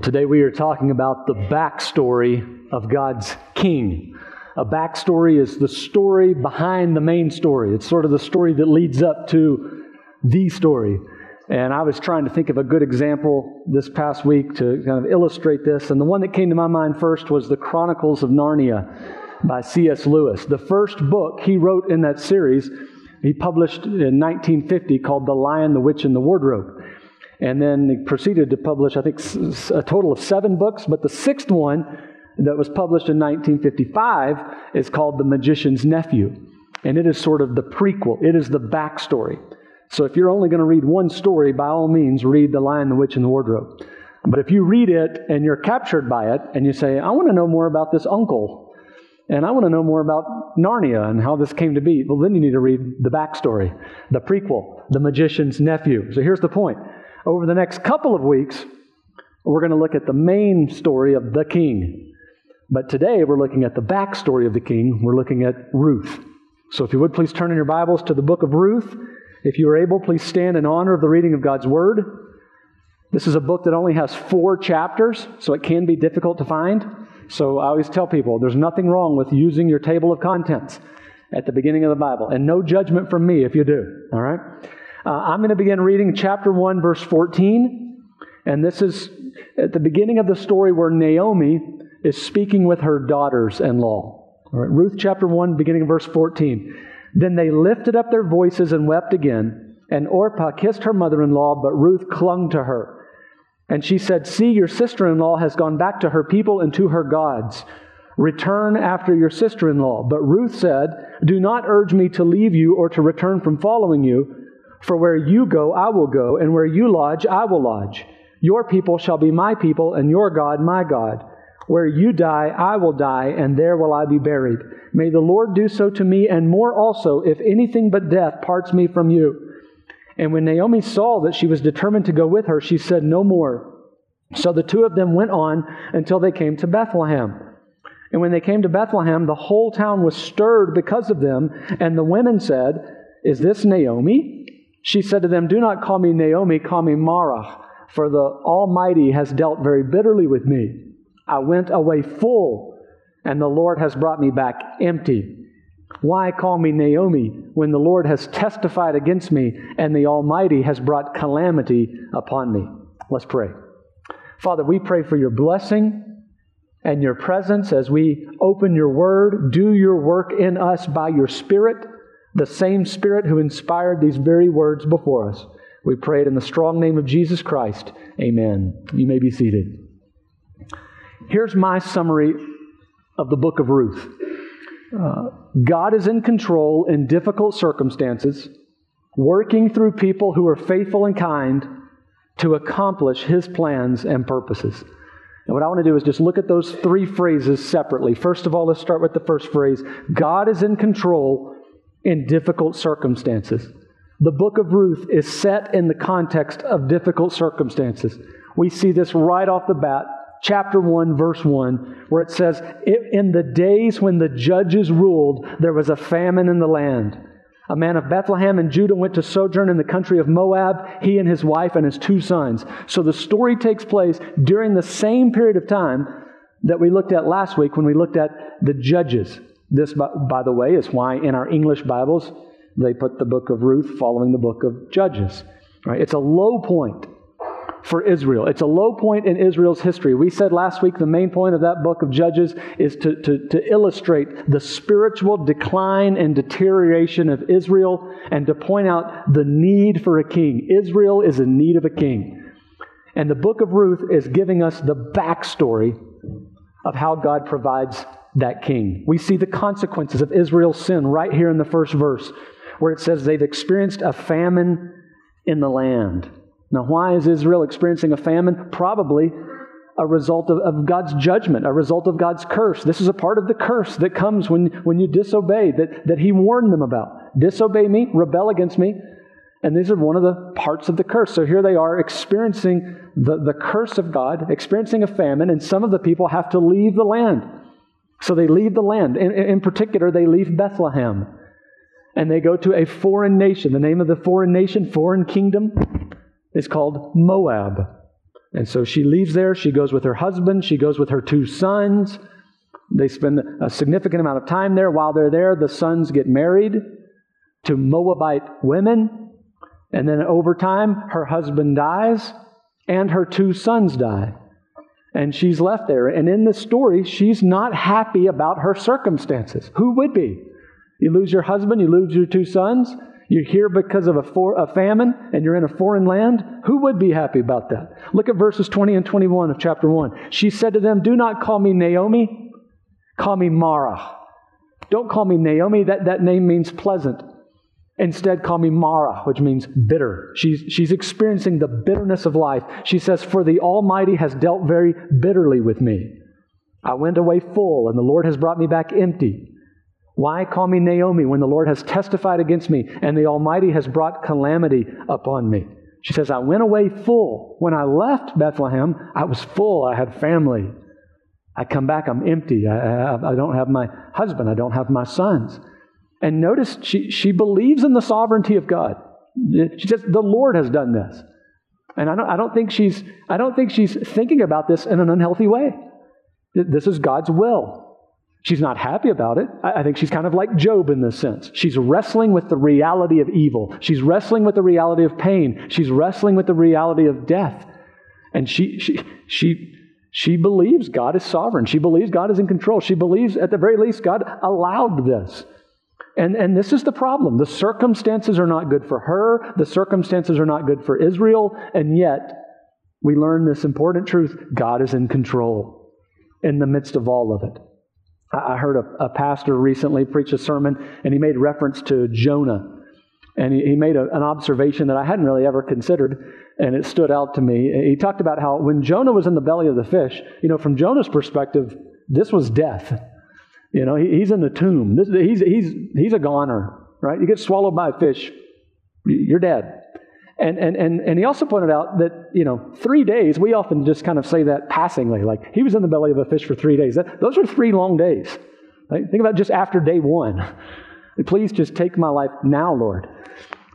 Well, today we are talking about the backstory of God's king. A backstory is the story behind the main story. It's sort of the story that leads up to the story. And I was trying to think of a good example this past week to kind of illustrate this. And the one that came to my mind first was The Chronicles of Narnia by C.S. Lewis. The first book he wrote in that series, he published in 1950 called The Lion, the Witch, and the Wardrobe. And then he proceeded to publish, I think, a total of seven books, but the sixth one that was published in 1955 is called The Magician's Nephew. And it is sort of the prequel, it is the backstory. So if you're only going to read one story, by all means, read The Lion, the Witch, and the Wardrobe. But if you read it and you're captured by it and you say, I want to know more about this uncle, and I want to know more about Narnia and how this came to be, well, then you need to read the backstory, the prequel, The Magician's Nephew. So here's the point. Over the next couple of weeks, we're going to look at the main story of the king. But today we're looking at the backstory of the king. We're looking at Ruth. So if you would please turn in your Bibles to the book of Ruth. If you are able, please stand in honor of the reading of God's Word. This is a book that only has four chapters, so it can be difficult to find. So I always tell people there's nothing wrong with using your table of contents at the beginning of the Bible, and no judgment from me if you do, all right? Uh, I'm going to begin reading chapter 1, verse 14, and this is at the beginning of the story where Naomi is speaking with her daughters in law. Right, Ruth chapter 1, beginning of verse 14. Then they lifted up their voices and wept again. And Orpah kissed her mother in law, but Ruth clung to her. And she said, See, your sister in law has gone back to her people and to her gods. Return after your sister in law. But Ruth said, Do not urge me to leave you or to return from following you, for where you go, I will go, and where you lodge, I will lodge. Your people shall be my people, and your God, my God. Where you die, I will die, and there will I be buried. May the Lord do so to me, and more also, if anything but death parts me from you. And when Naomi saw that she was determined to go with her, she said no more. So the two of them went on until they came to Bethlehem. And when they came to Bethlehem, the whole town was stirred because of them. And the women said, Is this Naomi? She said to them, Do not call me Naomi, call me Mara, for the Almighty has dealt very bitterly with me. I went away full, and the Lord has brought me back empty. Why call me Naomi when the Lord has testified against me and the Almighty has brought calamity upon me? Let's pray. Father, we pray for your blessing and your presence as we open your word. Do your work in us by your Spirit, the same Spirit who inspired these very words before us. We pray it in the strong name of Jesus Christ. Amen. You may be seated. Here's my summary of the book of Ruth uh, God is in control in difficult circumstances, working through people who are faithful and kind to accomplish his plans and purposes. And what I want to do is just look at those three phrases separately. First of all, let's start with the first phrase God is in control in difficult circumstances. The book of Ruth is set in the context of difficult circumstances. We see this right off the bat chapter 1, verse 1, where it says, In the days when the judges ruled, there was a famine in the land. A man of Bethlehem and Judah went to sojourn in the country of Moab, he and his wife and his two sons. So the story takes place during the same period of time that we looked at last week when we looked at the judges. This, by the way, is why in our English Bibles they put the book of Ruth following the book of Judges. Right? It's a low point for Israel. It's a low point in Israel's history. We said last week the main point of that book of Judges is to, to, to illustrate the spiritual decline and deterioration of Israel and to point out the need for a king. Israel is in need of a king. And the book of Ruth is giving us the backstory of how God provides that king. We see the consequences of Israel's sin right here in the first verse, where it says they've experienced a famine in the land. Now, why is Israel experiencing a famine? Probably a result of, of, God's judgment, a result of God's curse. This is a part of the curse that comes when, when you disobey, that, that He warned them about. Disobey me, rebel against me. And these are one of the parts of the curse. So here they are experiencing the, the curse of God, experiencing a famine, and some of the people have to leave the land. So they leave the land. In, in particular, they leave Bethlehem. And they go to a foreign nation. The name of the foreign nation, foreign kingdom, is called Moab. And so she leaves there. She goes with her husband. She goes with her two sons. They spend a significant amount of time there. While they're there, the sons get married to Moabite women. And then over time, her husband dies and her two sons die. And she's left there. And in this story, she's not happy about her circumstances. Who would be? You lose your husband, you lose your two sons, you're here because of a, for, a famine, and you're in a foreign land. Who would be happy about that? Look at verses 20 and 21 of chapter 1. She said to them, Do not call me Naomi, call me Mara. Don't call me Naomi, that, that name means pleasant. Instead, call me Mara, which means bitter. She's, she's experiencing the bitterness of life. She says, For the Almighty has dealt very bitterly with me. I went away full, and the Lord has brought me back empty. Why call me Naomi when the Lord has testified against me and the Almighty has brought calamity upon me? She says, I went away full. When I left Bethlehem, I was full. I had family. I come back, I'm empty. I, I, I don't have my husband. I don't have my sons. And notice she, she believes in the sovereignty of God. She says, the Lord has done this. And I don't, I don't think she's I don't think she's thinking about this in an unhealthy way. This is God's will. She's not happy about it. I think she's kind of like Job in this sense. She's wrestling with the reality of evil. She's wrestling with the reality of pain. She's wrestling with the reality of death. And she, she, she, she believes God is sovereign. She believes God is in control. She believes, at the very least, God allowed this. And, and this is the problem. The circumstances are not good for her, the circumstances are not good for Israel, and yet we learn this important truth God is in control in the midst of all of it. I heard a, a pastor recently preach a sermon, and he made reference to Jonah. And he, he made a, an observation that I hadn't really ever considered, and it stood out to me. He talked about how when Jonah was in the belly of the fish, you know, from Jonah's perspective, this was death. You know, he, he's in the tomb. This, he's, he's, he's a goner, right? You get swallowed by a fish, you're dead. And, and, and, and he also pointed out that, you know, three days, we often just kind of say that passingly, like he was in the belly of a fish for three days. That, those are three long days. Right? Think about just after day one. Please just take my life now, Lord.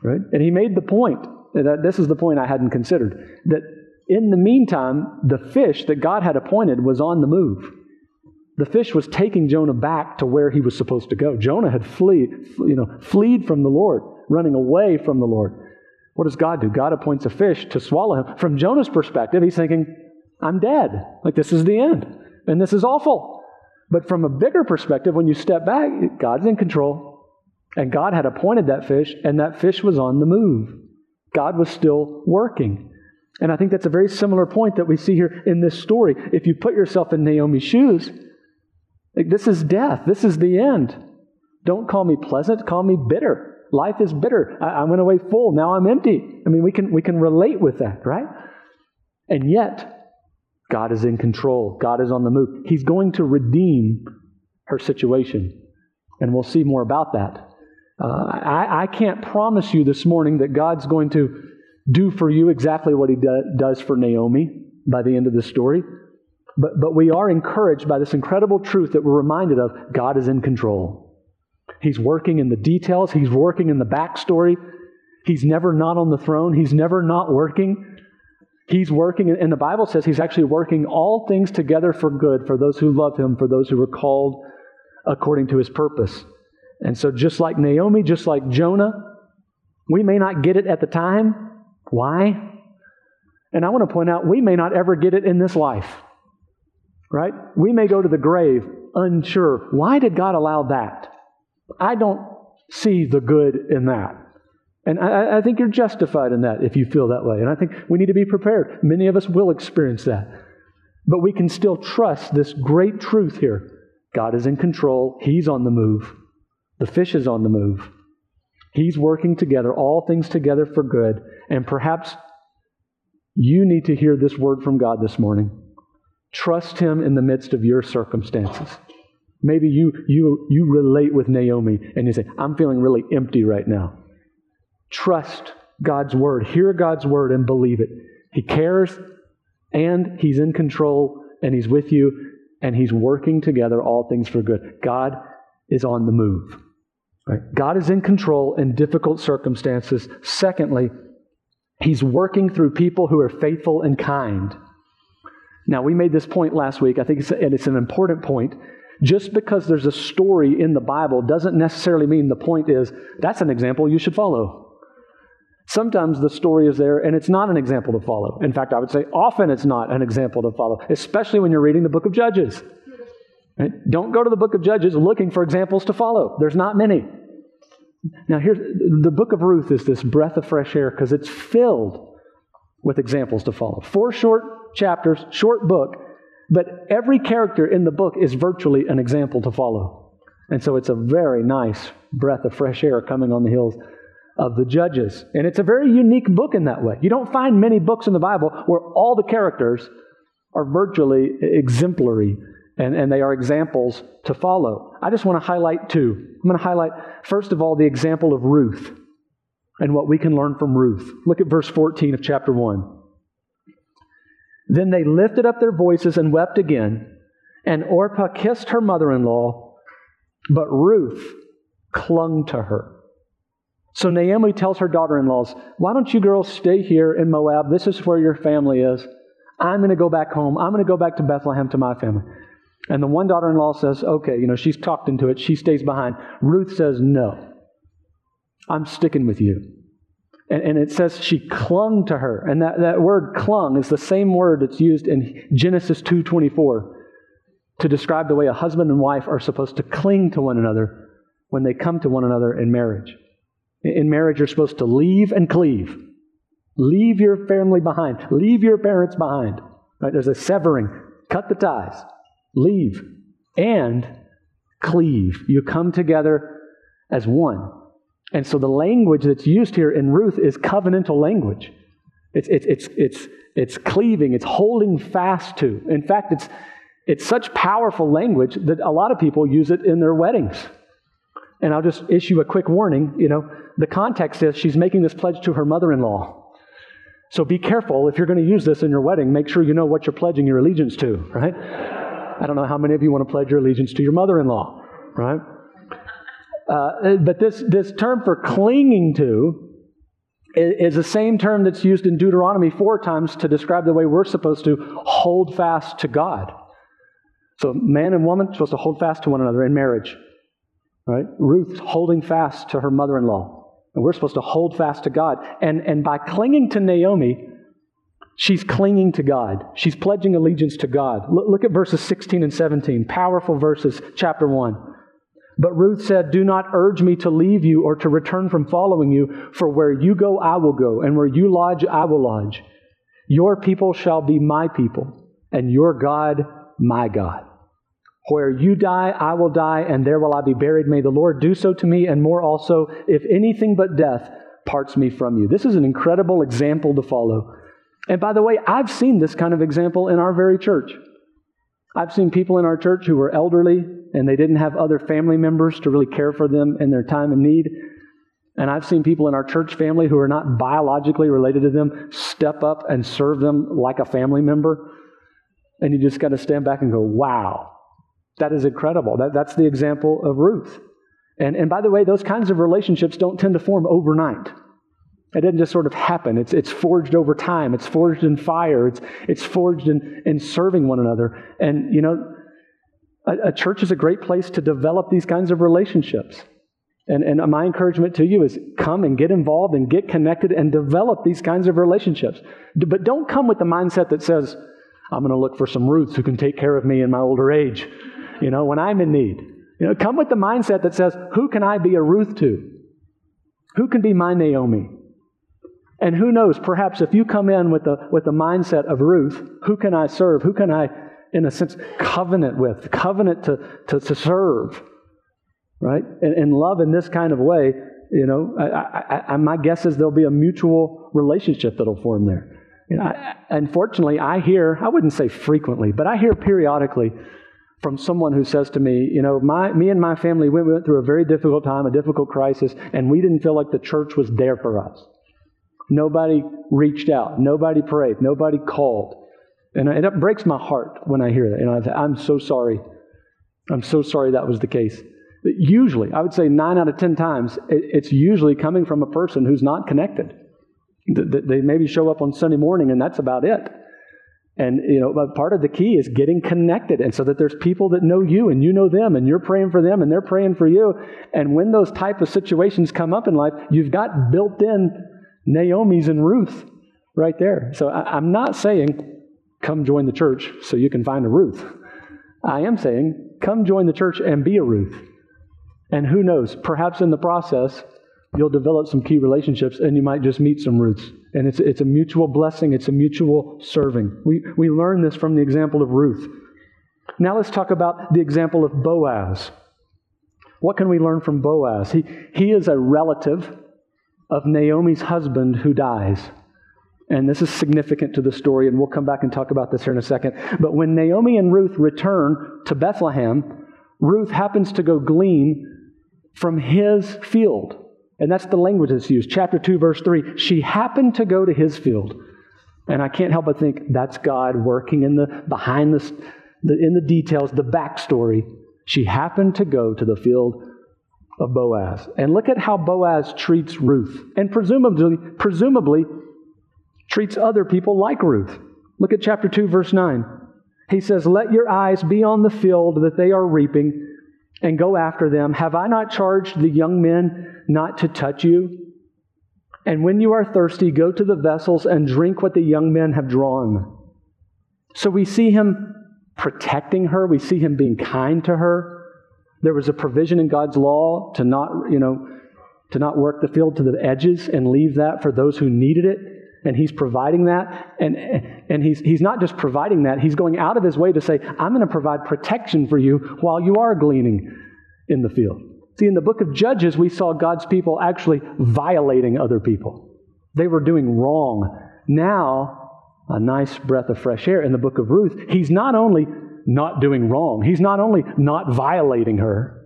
Right? And he made the point, that this is the point I hadn't considered, that in the meantime, the fish that God had appointed was on the move. The fish was taking Jonah back to where he was supposed to go. Jonah had flee, you know, fled from the Lord, running away from the Lord. What does God do? God appoints a fish to swallow him. From Jonah's perspective, he's thinking, I'm dead. Like, this is the end. And this is awful. But from a bigger perspective, when you step back, God's in control. And God had appointed that fish, and that fish was on the move. God was still working. And I think that's a very similar point that we see here in this story. If you put yourself in Naomi's shoes, like, this is death. This is the end. Don't call me pleasant, call me bitter. Life is bitter. I, I went away full. Now I'm empty. I mean, we can, we can relate with that, right? And yet, God is in control. God is on the move. He's going to redeem her situation. And we'll see more about that. Uh, I, I, can't promise you this morning that God's going to do for you exactly what He do, does for Naomi by the end of the story. But, but we are encouraged by this incredible truth that we're reminded of God is in control. He's working in the details, He's working in the backstory. He's never not on the throne, He's never not working. He's working, and the Bible says He's actually working all things together for good for those who love Him, for those who are called according to His purpose. And so, just like Naomi, just like Jonah, we may not get it at the time. Why? And I want to point out, we may not ever get it in this life. Right? We may go to the grave unsure. Why did God allow that? I don't see the good in that. And I, I, think you're justified in that if you feel that way. And I think we need to be prepared. Many of us will experience that. But we can still trust this great truth here God is in control, He's on the move, the fish is on the move. He's working together, all things together for good. And perhaps you need to hear this word from God this morning. Trust Him in the midst of your circumstances. Maybe you, you, you relate with Naomi and you say, I'm feeling really empty right now. Trust God's word. Hear God's word and believe it. He cares and He's in control and He's with you and He's working together all things for good. God is on the move. Right? God is in control in difficult circumstances. Secondly, He's working through people who are faithful and kind. Now, we made this point last week, I think it's, and it's an important point. Just because there's a story in the Bible doesn't necessarily mean the point is that's an example you should follow. Sometimes the story is there and it's not an example to follow. In fact, I would say often it's not an example to follow, especially when you're reading the book of Judges. Right? Don't go to the book of Judges looking for examples to follow. There's not many. Now, here's the book of Ruth is this breath of fresh air because it's filled with examples to follow. Four short chapters, short book, but every character in the book is virtually an example to follow. And so it's a very nice breath of fresh air coming on the hills of the Judges. And it's a very unique book in that way. You don't find many books in the Bible where all the characters are virtually exemplary and, and they are examples to follow. I just want to highlight two. I'm going to highlight, first of all, the example of Ruth and what we can learn from Ruth. Look at verse 14 of chapter 1. Then they lifted up their voices and wept again, and Orpah kissed her mother in law, but Ruth clung to her. So Naomi tells her daughter in laws, Why don't you girls stay here in Moab? This is where your family is. I'm going to go back home. I'm going to go back to Bethlehem to my family. And the one daughter in law says, Okay, you know, she's talked into it. She stays behind. Ruth says, No, I'm sticking with you. And, and it says she clung to her. And that, that word clung is the same word that's used in Genesis 2.24 to describe the way a husband and wife are supposed to cling to one another when they come to one another in marriage. In marriage, you're supposed to leave and cleave. Leave your family behind. Leave your parents behind. Right? There's a severing. Cut the ties. Leave and cleave. You come together as one. And so the language that's used here in Ruth is covenantal language. It's, it's, it's, it's, it's cleaving, it's holding fast to. In fact, it's, it's such powerful language that a lot of people use it in their weddings. And I'll just issue a quick warning. You know, the context is she's making this pledge to her mother in law. So be careful if you're going to use this in your wedding. Make sure you know what you're pledging your allegiance to, right? I don't know how many of you want to pledge your allegiance to your mother in law, right? Uh, but this, this term for clinging to is, is the same term that's used in Deuteronomy four times to describe the way we're supposed to hold fast to God. So, man and woman supposed to hold fast to one another in marriage. Right? Ruth holding fast to her mother in law. And we're supposed to hold fast to God. And, and by clinging to Naomi, she's clinging to God. She's pledging allegiance to God. Look at verses 16 and 17, powerful verses, chapter 1. But Ruth said, Do not urge me to leave you or to return from following you, for where you go, I will go, and where you lodge, I will lodge. Your people shall be my people, and your God, my God. Where you die, I will die, and there will I be buried. May the Lord do so to me, and more also, if anything but death parts me from you. This is an incredible example to follow. And by the way, I've seen this kind of example in our very church. I've seen people in our church who were elderly and they didn't have other family members to really care for them in their time of need. And I've seen people in our church family who are not biologically related to them step up and serve them like a family member. And you just got to stand back and go, wow, that is incredible. That, that's the example of Ruth. And, and by the way, those kinds of relationships don't tend to form overnight. It doesn't just sort of happen. It's, it's forged over time. It's forged in fire. It's, it's forged in, in serving one another. And, you know, a, a church is a great place to develop these kinds of relationships. And, and my encouragement to you is come and get involved and get connected and develop these kinds of relationships. But don't come with the mindset that says, I'm going to look for some Ruths who can take care of me in my older age you know, when I'm in need. You know, come with the mindset that says, who can I be a Ruth to? Who can be my Naomi? And who knows, perhaps if you come in with the, with the mindset of Ruth, who can I serve? Who can I, in a sense, covenant with? Covenant to, to, to serve, right? And, and love in this kind of way, you know, I, I, I, my guess is there'll be a mutual relationship that'll form there. You know, unfortunately, I hear, I wouldn't say frequently, but I hear periodically from someone who says to me, you know, my, me and my family went, we went through a very difficult time, a difficult crisis, and we didn't feel like the church was there for us. Nobody reached out. Nobody prayed. Nobody called. And it breaks my heart when I hear that. You know, I'm so sorry. I'm so sorry that was the case. But usually, I would say nine out of ten times, it's usually coming from a person who's not connected. They maybe show up on Sunday morning, and that's about it. And, you know, but part of the key is getting connected. And so that there's people that know you and you know them and you're praying for them and they're praying for you. And when those type of situations come up in life, you've got built in Naomi's and Ruth right there. So I, I'm not saying come join the church so you can find a Ruth. I am saying come join the church and be a Ruth. And who knows, perhaps in the process, you'll develop some key relationships and you might just meet some Ruths. And it's, it's a mutual blessing, it's a mutual serving. We, we learn this from the example of Ruth. Now let's talk about the example of Boaz. What can we learn from Boaz? He, he is a relative of Naomi's husband who dies. And this is significant to the story, and we'll come back and talk about this here in a second. But when Naomi and Ruth return to Bethlehem, Ruth happens to go glean from his field. And that's the language that's used. Chapter 2, verse 3. She happened to go to his field. And I can't help but think that's God working in the behind the, the in the details, the backstory. She happened to go to the field of Boaz. And look at how Boaz treats Ruth. And presumably, presumably treats other people like Ruth. Look at chapter 2, verse 9. He says, Let your eyes be on the field that they are reaping and go after them. Have I not charged the young men not to touch you? And when you are thirsty, go to the vessels and drink what the young men have drawn. So we see him protecting her, we see him being kind to her. There was a provision in God's law to not, you know, to not work the field to the edges and leave that for those who needed it. And he's providing that. And, and he's, he's not just providing that, he's going out of his way to say, I'm going to provide protection for you while you are gleaning in the field. See, in the book of Judges, we saw God's people actually violating other people. They were doing wrong. Now, a nice breath of fresh air in the book of Ruth, he's not only not doing wrong, he's not only not violating her,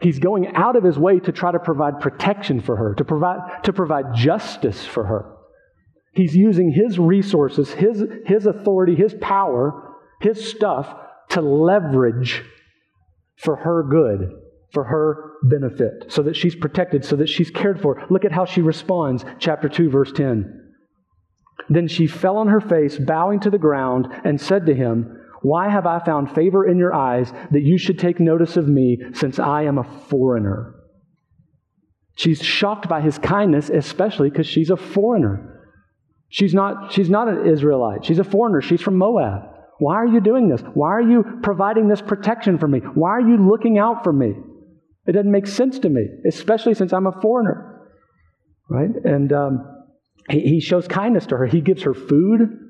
he's going out of his way to try to provide protection for her, to provide, to provide justice for her. He's using his resources, his, his authority, his power, his stuff to leverage for her good for her benefit, so that she's protected, so that she's cared for. Look at how she responds, chapter 2, verse 10. Then she fell on her face, bowing to the ground, and said to him, Why have I found favor in your eyes that you should take notice of me, since I am a foreigner? She's shocked by his kindness, especially because she's a foreigner. She's not, she's not an Israelite. She's a foreigner. She's from Moab. Why are you doing this? Why are you providing this protection for me? Why are you looking out for me? It doesn't make sense to me, especially since I'm a foreigner. Right? And um, he, he shows kindness to her. He gives her food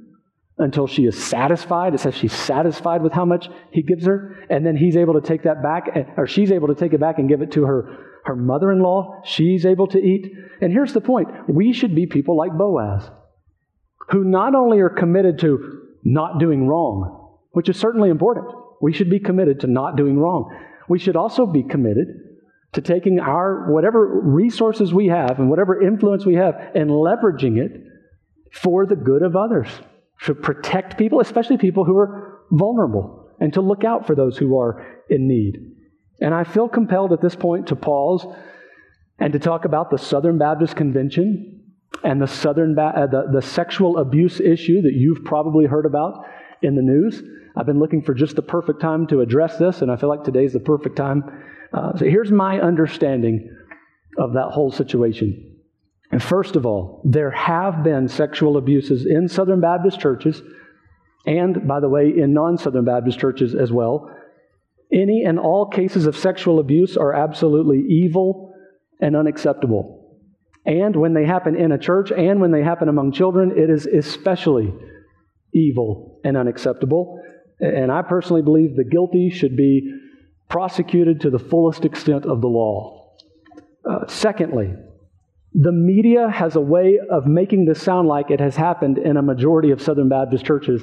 until she is satisfied. It says she's satisfied with how much he gives her. And then he's able to take that back, or she's able to take it back and give it to her, her mother in law. She's able to eat. And here's the point we should be people like Boaz, who not only are committed to not doing wrong, which is certainly important. We should be committed to not doing wrong. We should also be committed to taking our whatever resources we have and whatever influence we have and leveraging it for the good of others, to protect people, especially people who are vulnerable, and to look out for those who are in need. And I feel compelled at this point to pause and to talk about the Southern Baptist Convention and the Southern ba- uh, the, the sexual abuse issue that you've probably heard about in the news. I've been looking for just the perfect time to address this, and I feel like today's the perfect time. Uh, so here's my understanding of that whole situation. And first of all, there have been sexual abuses in Southern Baptist churches, and by the way, in non Southern Baptist churches as well. Any and all cases of sexual abuse are absolutely evil and unacceptable. And when they happen in a church and when they happen among children, it is especially evil and unacceptable. And I personally believe the guilty should be prosecuted to the fullest extent of the law. Uh, secondly, the media has a way of making this sound like it has happened in a majority of Southern Baptist churches,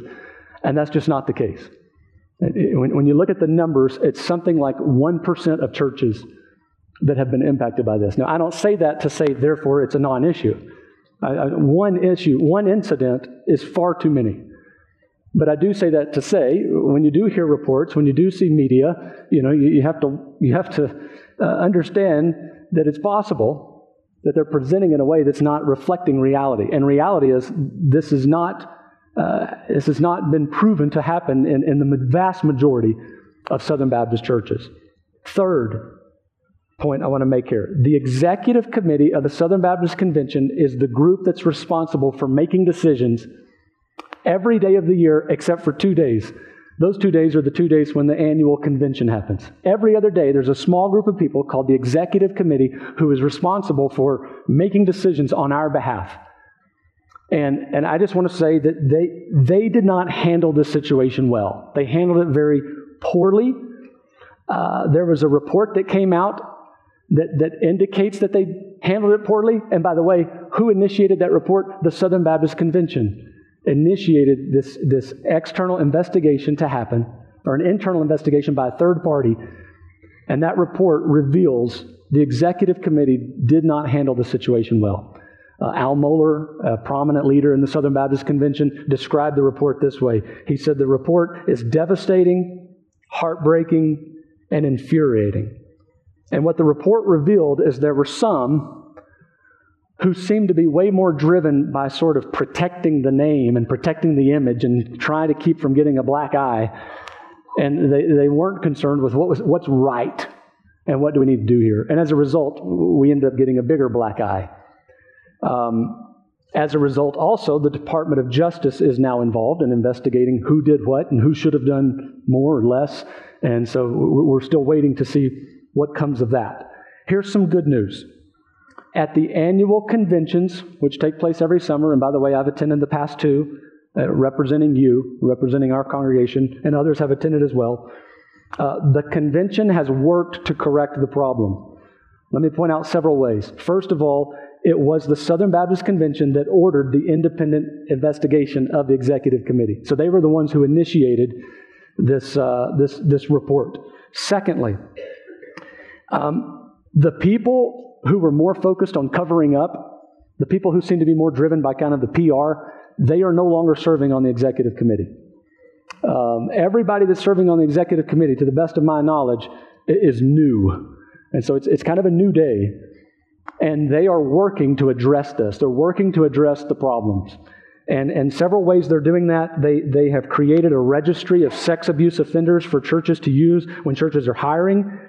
and that's just not the case. When, you look at the numbers, it's something like 1% of churches that have been impacted by this. Now, I don't say that to say, therefore, it's a non issue. one issue, one incident is far too many. But I do say that to say, when you do hear reports, when you do see media, you know, you, you have to, you have to uh, understand that it's possible that they're presenting in a way that's not reflecting reality. And reality is, this is not Uh, this has not been proven to happen in, in the vast majority of Southern Baptist churches. Third point I want to make here the executive committee of the Southern Baptist Convention is the group that's responsible for making decisions every day of the year except for two days. Those two days are the two days when the annual convention happens. Every other day, there's a small group of people called the executive committee who is responsible for making decisions on our behalf. And, and I just want to say that they, they did not handle this situation well. They handled it very poorly. Uh, there was a report that came out that, that indicates that they handled it poorly. And by the way, who initiated that report? The Southern Baptist Convention initiated this, this external investigation to happen, or an internal investigation by a third party. And that report reveals the executive committee did not handle the situation well. Uh, Al Mohler, a prominent leader in the Southern Baptist Convention, described the report this way. He said the report is devastating, heartbreaking, and infuriating. And what the report revealed is there were some who seemed to be way more driven by sort of protecting the name and protecting the image and trying to keep from getting a black eye. And they, they weren't concerned with what was, what's right and what do we need to do here. And as a result, we ended up getting a bigger black eye. Um, as a result, also, the Department of Justice is now involved in investigating who did what and who should have done more or less. And so we're still waiting to see what comes of that. Here's some good news. At the annual conventions, which take place every summer, and by the way, I've attended the past two, uh, representing you, representing our congregation, and others have attended as well. Uh, the convention has worked to correct the problem. Let me point out several ways. First of all, it was the Southern Baptist Convention that ordered the independent investigation of the executive committee. So they were the ones who initiated this, uh, this, this report. Secondly, um, the people who were more focused on covering up, the people who seem to be more driven by kind of the PR, they are no longer serving on the executive committee. Um, everybody that's serving on the executive committee, to the best of my knowledge, is new. And so it's, it's kind of a new day. And they are working to address this. They're working to address the problems. And, and several ways they're doing that. They, they have created a registry of sex abuse offenders for churches to use when churches are hiring.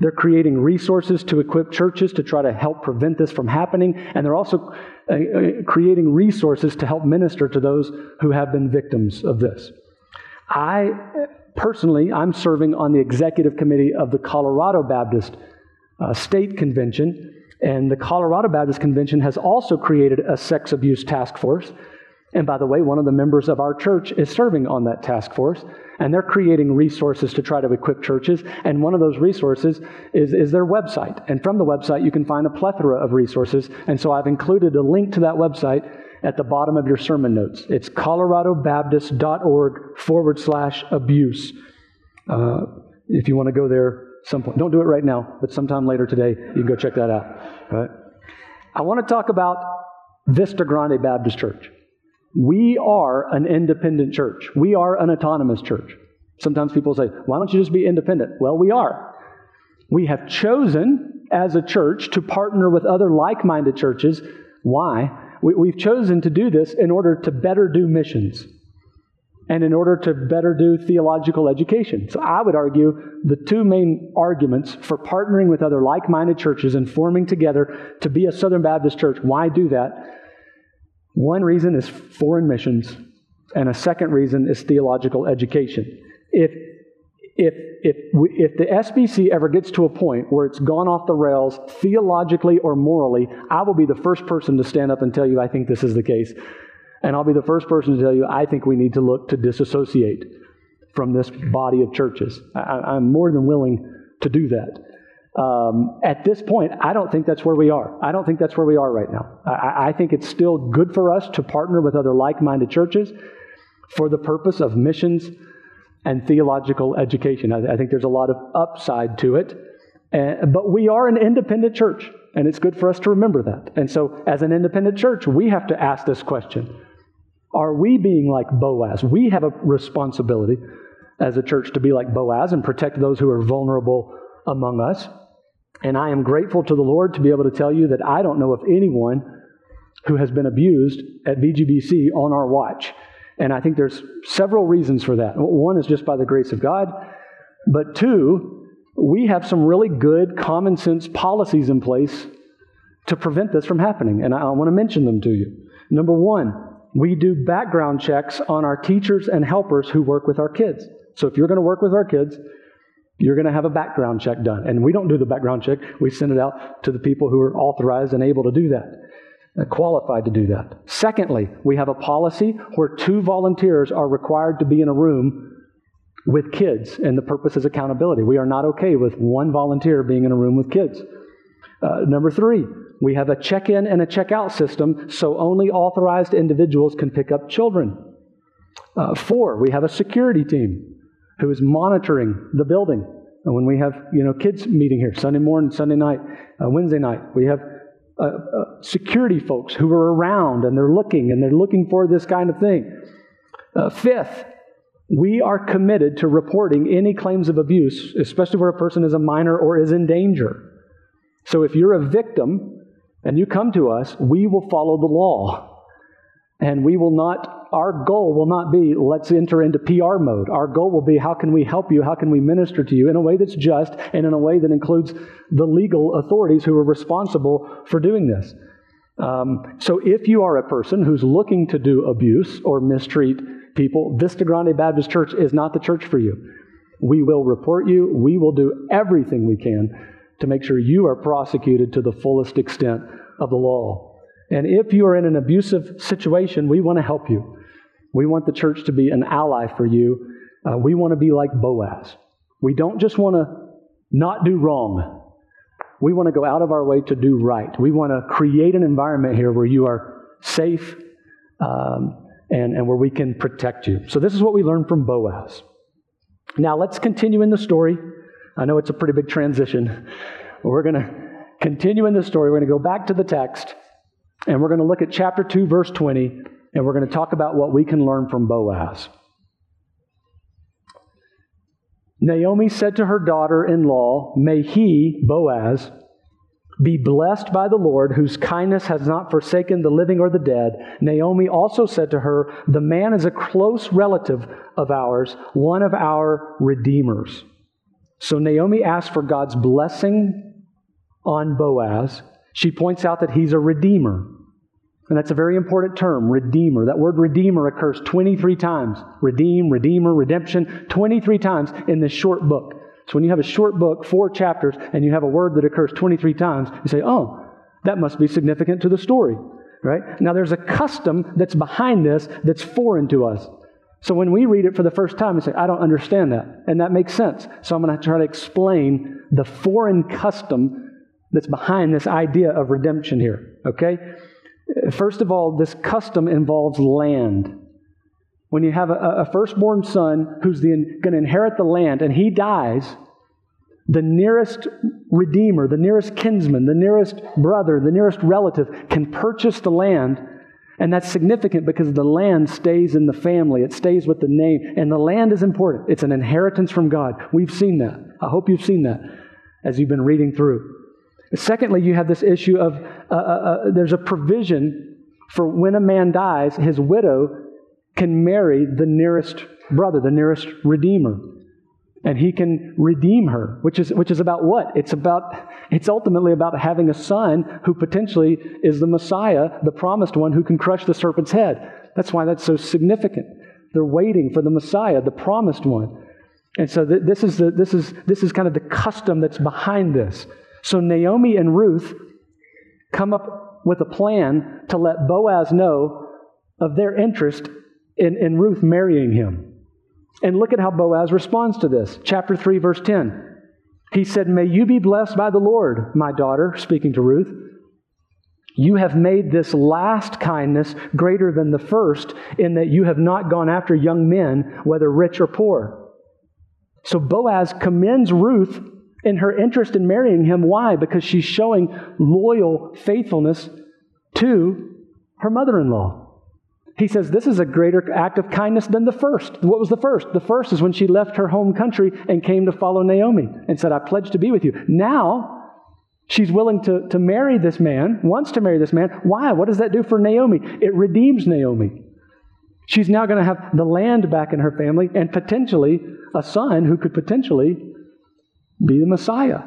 They're creating resources to equip churches to try to help prevent this from happening. And they're also uh, uh, creating resources to help minister to those who have been victims of this. I personally, I'm serving on the executive committee of the Colorado Baptist uh, State Convention. And the Colorado Baptist Convention has also created a sex abuse task force. And by the way, one of the members of our church is serving on that task force and they're creating resources to try to equip churches. And one of those resources is, is their website. And from the website, you can find a plethora of resources. And so I've included a link to that website at the bottom of your sermon notes. It's coloradobaptist.org forward slash abuse. Uh, if you want to go there some point, don't do it right now, but sometime later today, you can go check that out. Right? I want to talk about Vista Grande Baptist Church. We are an independent church. We are an autonomous church. Sometimes people say, why don't you just be independent? Well, we are. We have chosen as a church to partner with other like minded churches. Why? We, have chosen to do this in order to better do missions and in order to better do theological education. So I would argue the two main arguments for partnering with other like minded churches and forming together to be a Southern Baptist church. Why do that? One reason is foreign missions, and a second reason is theological education. If, if, if, we, if the SBC ever gets to a point where it's gone off the rails theologically or morally, I will be the first person to stand up and tell you I think this is the case. And I'll be the first person to tell you I think we need to look to disassociate from this body of churches. I, am more than willing to do that. Um, at this point, I don't think that's where we are. I don't think that's where we are right now. I, I think it's still good for us to partner with other like minded churches for the purpose of missions and theological education. I, I think there's a lot of upside to it. And, but we are an independent church, and it's good for us to remember that. And so, as an independent church, we have to ask this question Are we being like Boaz? We have a responsibility as a church to be like Boaz and protect those who are vulnerable among us. And I am grateful to the Lord to be able to tell you that I don't know of anyone who has been abused at VGBC on our watch. And I think there's several reasons for that. One is just by the grace of God, but two, we have some really good common sense policies in place to prevent this from happening. And I want to mention them to you. Number one, we do background checks on our teachers and helpers who work with our kids. So if you're going to work with our kids, you're going to have a background check done. And we don't do the background check, we send it out to the people who are authorized and able to do that, uh, qualified to do that. Secondly, we have a policy where two volunteers are required to be in a room with kids, and the purpose is accountability. We are not okay with one volunteer being in a room with kids. Uh, number three, we have a check in and a check out system so only authorized individuals can pick up children. Uh, four, we have a security team who is monitoring the building. And when we have, you know, kids meeting here, Sunday morning, Sunday night, uh, Wednesday night, we have uh, uh, security folks who are around and they're looking and they're looking for this kind of thing. Uh, fifth, we are committed to reporting any claims of abuse, especially where a person is a minor or is in danger. So if you're a victim and you come to us, we will follow the law. And we will not, our goal will not be, let's enter into PR mode. Our goal will be, how can we help you? How can we minister to you in a way that's just and in a way that includes the legal authorities who are responsible for doing this? Um, so if you are a person who's looking to do abuse or mistreat people, Vista Grande Baptist Church is not the church for you. We will report you. We will do everything we can to make sure you are prosecuted to the fullest extent of the law. And if you are in an abusive situation, we want to help you. We want the church to be an ally for you. Uh, we want to be like Boaz. We don't just want to not do wrong. We want to go out of our way to do right. We want to create an environment here where you are safe um, and, and where we can protect you. So, this is what we learned from Boaz. Now, let's continue in the story. I know it's a pretty big transition. We're going to continue in the story. We're going to go back to the text. And we're going to look at chapter 2, verse 20, and we're going to talk about what we can learn from Boaz. Naomi said to her daughter in law, May he, Boaz, be blessed by the Lord, whose kindness has not forsaken the living or the dead. Naomi also said to her, The man is a close relative of ours, one of our redeemers. So Naomi asked for God's blessing on Boaz. She points out that he's a redeemer. And that's a very important term, redeemer. That word redeemer occurs 23 times. Redeem, redeemer, redemption, 23 times in this short book. So when you have a short book, four chapters, and you have a word that occurs 23 times, you say, oh, that must be significant to the story, right? Now there's a custom that's behind this that's foreign to us. So when we read it for the first time, we say, I don't understand that. And that makes sense. So I'm going to try to explain the foreign custom that's behind this idea of redemption here, okay? First of all, this custom involves land. When you have a, a firstborn son who's going to inherit the land and he dies, the nearest redeemer, the nearest kinsman, the nearest brother, the nearest relative can purchase the land. And that's significant because the land stays in the family. It stays with the name. And the land is important. It's an inheritance from God. We've seen that. I hope you've seen that as you've been reading through. Secondly, you have this issue of uh, uh, uh, there's a provision for when a man dies, his widow can marry the nearest brother, the nearest redeemer. And he can redeem her, which is, which is about what? It's about, it's ultimately about having a son who potentially is the Messiah, the promised one who can crush the serpent's head. That's why that's so significant. They're waiting for the Messiah, the promised one. And so th- this, is the, this, is, this is kind of the custom that's behind this. So Naomi and Ruth come up with a plan to let Boaz know of their interest in, in Ruth marrying him. And look at how Boaz responds to this. Chapter 3, verse 10. He said, May you be blessed by the Lord, my daughter, speaking to Ruth. You have made this last kindness greater than the first, in that you have not gone after young men, whether rich or poor. So Boaz commends Ruth in her interest in marrying him. Why? Because she's showing loyal faithfulness to her mother in law. He says this is a greater act of kindness than the first. What was the first? The first is when she left her home country and came to follow Naomi and said, I pledge to be with you. Now, she's willing to, to marry this man, wants to marry this man. Why? What does that do for Naomi? It redeems Naomi. She's now going to have the land back in her family and potentially a son who could potentially be the Messiah.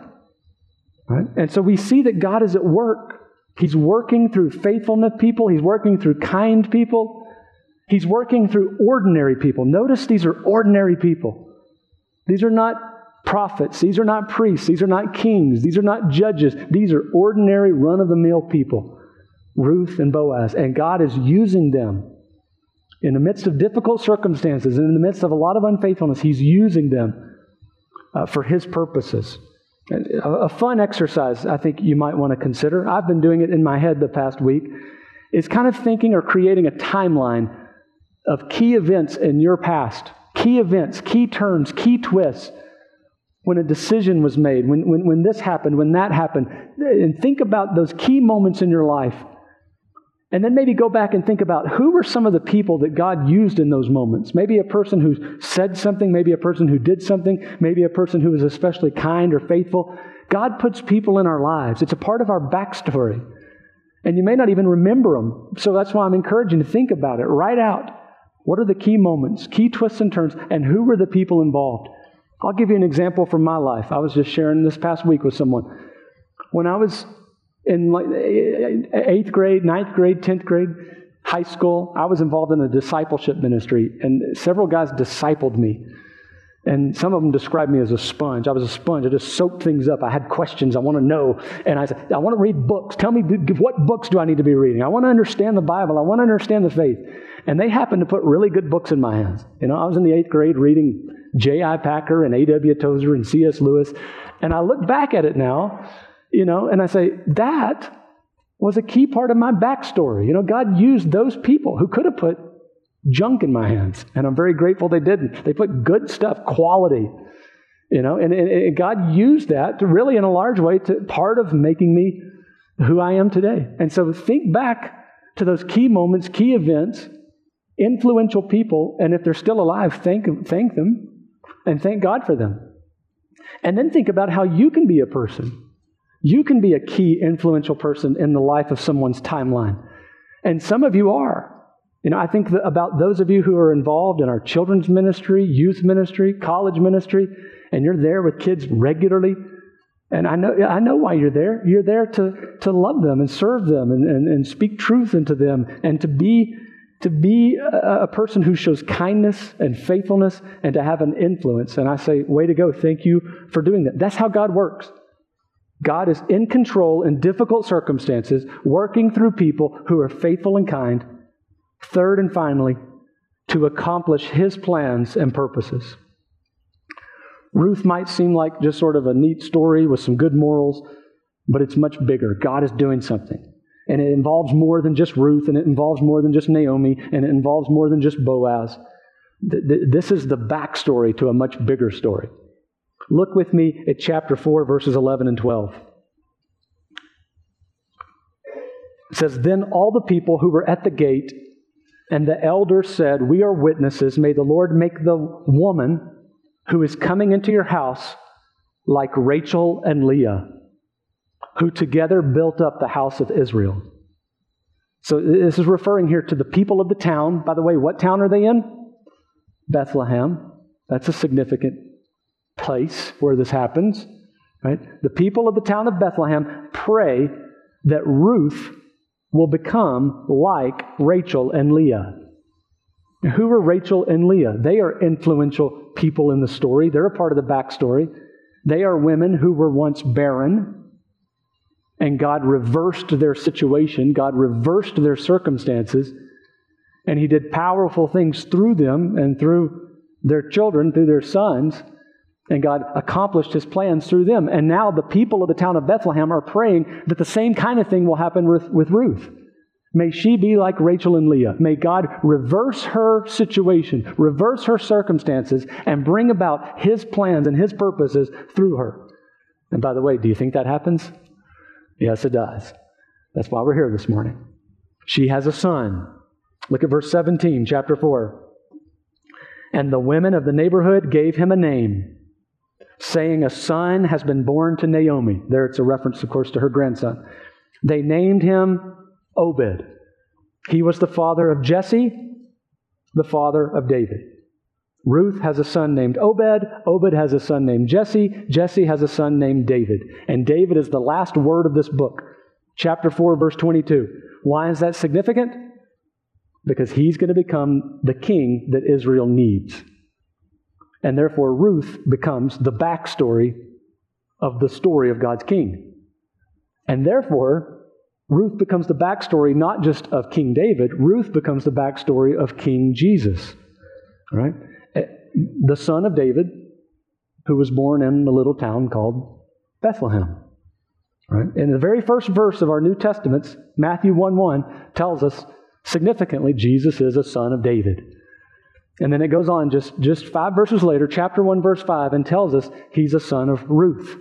Right? And so we see that God is at work. He's working through faithfulness people, He's working through kind people, He's working through ordinary people. Notice these are ordinary people. These are not prophets, these are not priests, these are not kings, these are not judges. These are ordinary, run of the mill people, Ruth and Boaz. And God is using them in the midst of difficult circumstances and in the midst of a lot of unfaithfulness. He's using them uh, for His purposes. A, a fun exercise I think you might want to consider, I've been doing it in my head the past week, is kind of thinking or creating a timeline of key events in your past, key events, key turns, key twists when a decision was made, when, when, when this happened, when that happened, and think about those key moments in your life. And then maybe go back and think about who were some of the people that God used in those moments. Maybe a person who said something, maybe a person who did something, maybe a person who was especially kind or faithful. God puts people in our lives. It's a part of our backstory. And you may not even remember them. So that's why I'm encouraging to think about it. Write out what are the key moments, key twists and turns, and who were the people involved. I'll give you an example from my life. I was just sharing this past week with someone. When I was in like eh, eighth grade, ninth grade, tenth grade, high school, I was involved in a discipleship ministry, and several guys discipled me. And some of them described me as a sponge. I was a sponge. I just soaked things up. I had questions. I want to know. And I said, I want to read books. Tell me what books do I need to be reading? I want to understand the Bible. I want to understand the faith. And they happened to put really good books in my hands. You know, I was in the eighth grade reading J.I. Packer and A.W. Tozer and C.S. Lewis. And I look back at it now, you know, and I say, that was a key part of my backstory. You know, God used those people who could have put junk in my hands. And I'm very grateful they didn't. They put good stuff, quality, you know, and, and, God used that to really, in a large way, to part of making me who I am today. And so think back to those key moments, key events, influential people, and if they're still alive, thank, thank them and thank God for them. And then think about how you can be a person. You can be a key influential person in the life of someone's timeline. And some of you are. You know, I think about those of you who are involved in our children's ministry, youth ministry, college ministry, and you're there with kids regularly. And I know, I know why you're there. You're there to, to love them and serve them and, and, and speak truth into them and to be, to be a, a person who shows kindness and faithfulness and to have an influence. And I say, way to go. Thank you for doing that. That's how God works. God is in control in difficult circumstances, working through people who are faithful and kind Third and finally, to accomplish his plans and purposes. Ruth might seem like just sort of a neat story with some good morals, but it's much bigger. God is doing something. And it involves more than just Ruth, and it involves more than just Naomi, and it involves more than just Boaz. This is the backstory to a much bigger story. Look with me at chapter 4, verses 11 and 12. It says, Then all the people who were at the gate and the elders said, We are witnesses. May the Lord make the woman who is coming into your house like Rachel and Leah, who together built up the house of Israel. So this is referring here to the people of the town. By the way, what town are they in? Bethlehem. That's a significant place where this happens. Right? The people of the town of Bethlehem pray that Ruth will become like Rachel and Leah. Who are Rachel and Leah? They are influential people in the story. They're a part of the backstory. They are women who were once barren, and God reversed their situation. God reversed their circumstances, and He did powerful things through them and through their children, through their sons. And God accomplished his plans through them. And now the people of the town of Bethlehem are praying that the same kind of thing will happen with, with Ruth. May she be like Rachel and Leah. May God reverse her situation, reverse her circumstances, and bring about his plans and his purposes through her. And by the way, do you think that happens? Yes, it does. That's why we're here this morning. She has a son. Look at verse 17, chapter 4. And the women of the neighborhood gave him a name saying, A son has been born to Naomi. There it's a reference, of course, to her grandson. They named him Obed. He was the father of Jesse, the father of David. Ruth has a son named Obed. Obed has a son named Jesse. Jesse has a son named David. And David is the last word of this book. Chapter 4, verse 22. Why is that significant? Because he's going to become the king that Israel needs. And therefore, Ruth becomes the backstory of the story of God's king. And therefore, Ruth becomes the backstory not just of King David, Ruth becomes the backstory of King Jesus. All right? Eh, the son of David, who was born in a little town called Bethlehem. Right? In the very first verse of our New Testaments, Matthew 1 1 tells us significantly Jesus is a son of David. And then it goes on just, just five verses later, chapter 1, verse 5, and tells us he's a son of Ruth.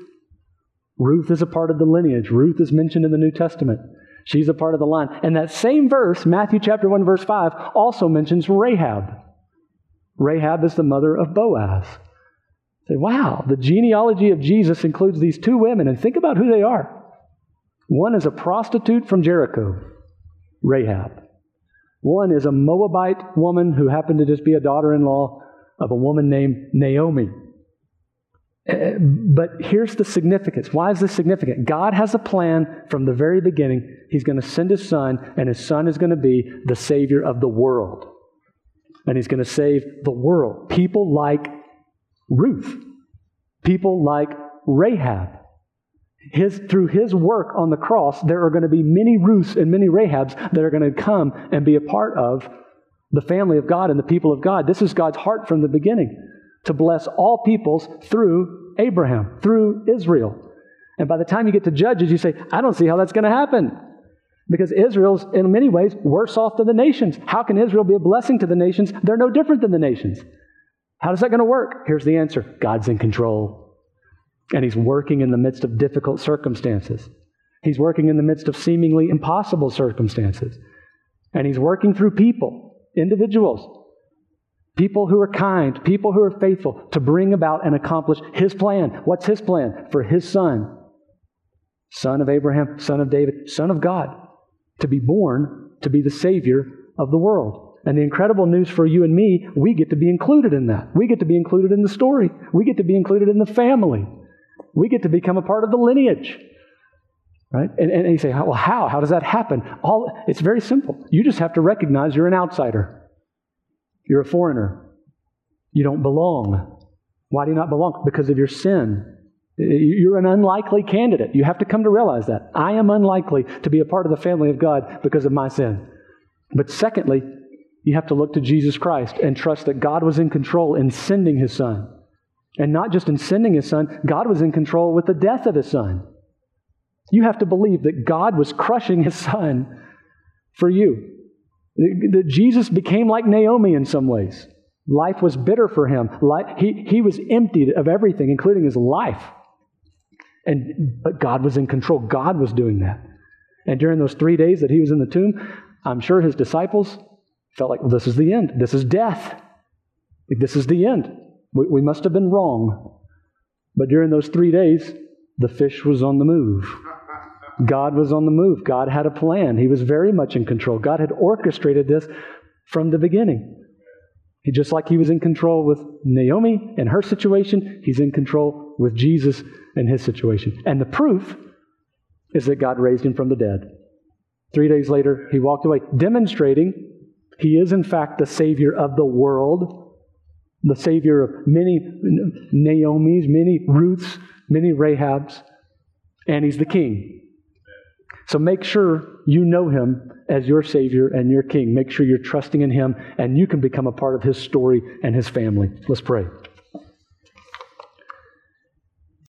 Ruth is a part of the lineage. Ruth is mentioned in the New Testament. She's a part of the line. And that same verse, Matthew chapter 1, verse 5, also mentions Rahab. Rahab is the mother of Boaz. Say, wow, the genealogy of Jesus includes these two women, and think about who they are. One is a prostitute from Jericho, Rahab. One is a Moabite woman who happened to just be a daughter in law of a woman named Naomi. Eh, but here's the significance. Why is this significant? God has a plan from the very beginning. He's going to send his son, and his son is going to be the Savior of the world and he's going to save the world. People like Ruth, people like Rahab. His, through his work on the cross, there are going to be many Ruths and many Rahabs that are going to come and be a part of the family of God and the people of God. This is God's heart from the beginning to bless all peoples through Abraham, through Israel. And by the time you get to Judges, you say, I don't see how that's going to happen. Because Israel's, in many ways, worse off than the nations. How can Israel be a blessing to the nations? They're no different than the nations. How is that going to work? Here's the answer God's in control. And He's working in the midst of difficult circumstances. He's working in the midst of seemingly impossible circumstances. And He's working through people, individuals, people who are kind, people who are faithful to bring about and accomplish His plan. What's His plan? For His Son, son of Abraham, son of David, son of God to be born to be the Savior of the world. And the incredible news for you and me, we get to be included in that. We get to be included in the story. We get to be included in the family. We get to become a part of the lineage. Right? And, and you say, well, how? How does that happen? All, it's very simple. You just have to recognize you're an outsider. You're a foreigner. You don't belong. Why do you not belong? Because of your sin. You're an unlikely candidate. You have to come to realize that. I am unlikely to be a part of the family of God because of my sin. But secondly, you have to look to Jesus Christ and trust that God was in control in sending his son. And not just in sending his son, God was in control with the death of his son. You have to believe that God was crushing his son for you. That Jesus became like Naomi in some ways. Life was bitter for him. He, he was emptied of everything, including his life. And, but God was in control. God was doing that. And during those three days that he was in the tomb, I'm sure his disciples felt like, well, this is the end. This is death. This is the end. We, we must have been wrong. But during those three days, the fish was on the move. God was on the move. God had a plan. He was very much in control. God had orchestrated this from the beginning. He, just like he was in control with Naomi and her situation, he's in control with Jesus and his situation. And the proof is that God raised him from the dead. Three days later, he walked away, demonstrating he is, in fact, the Savior of the world, the Savior of many Naomi's, many Ruth's, many Rahab's, and he's the King. So make sure you know him as your Savior and your King. Make sure you're trusting in him, and you can become a part of his story and his family. Let's pray.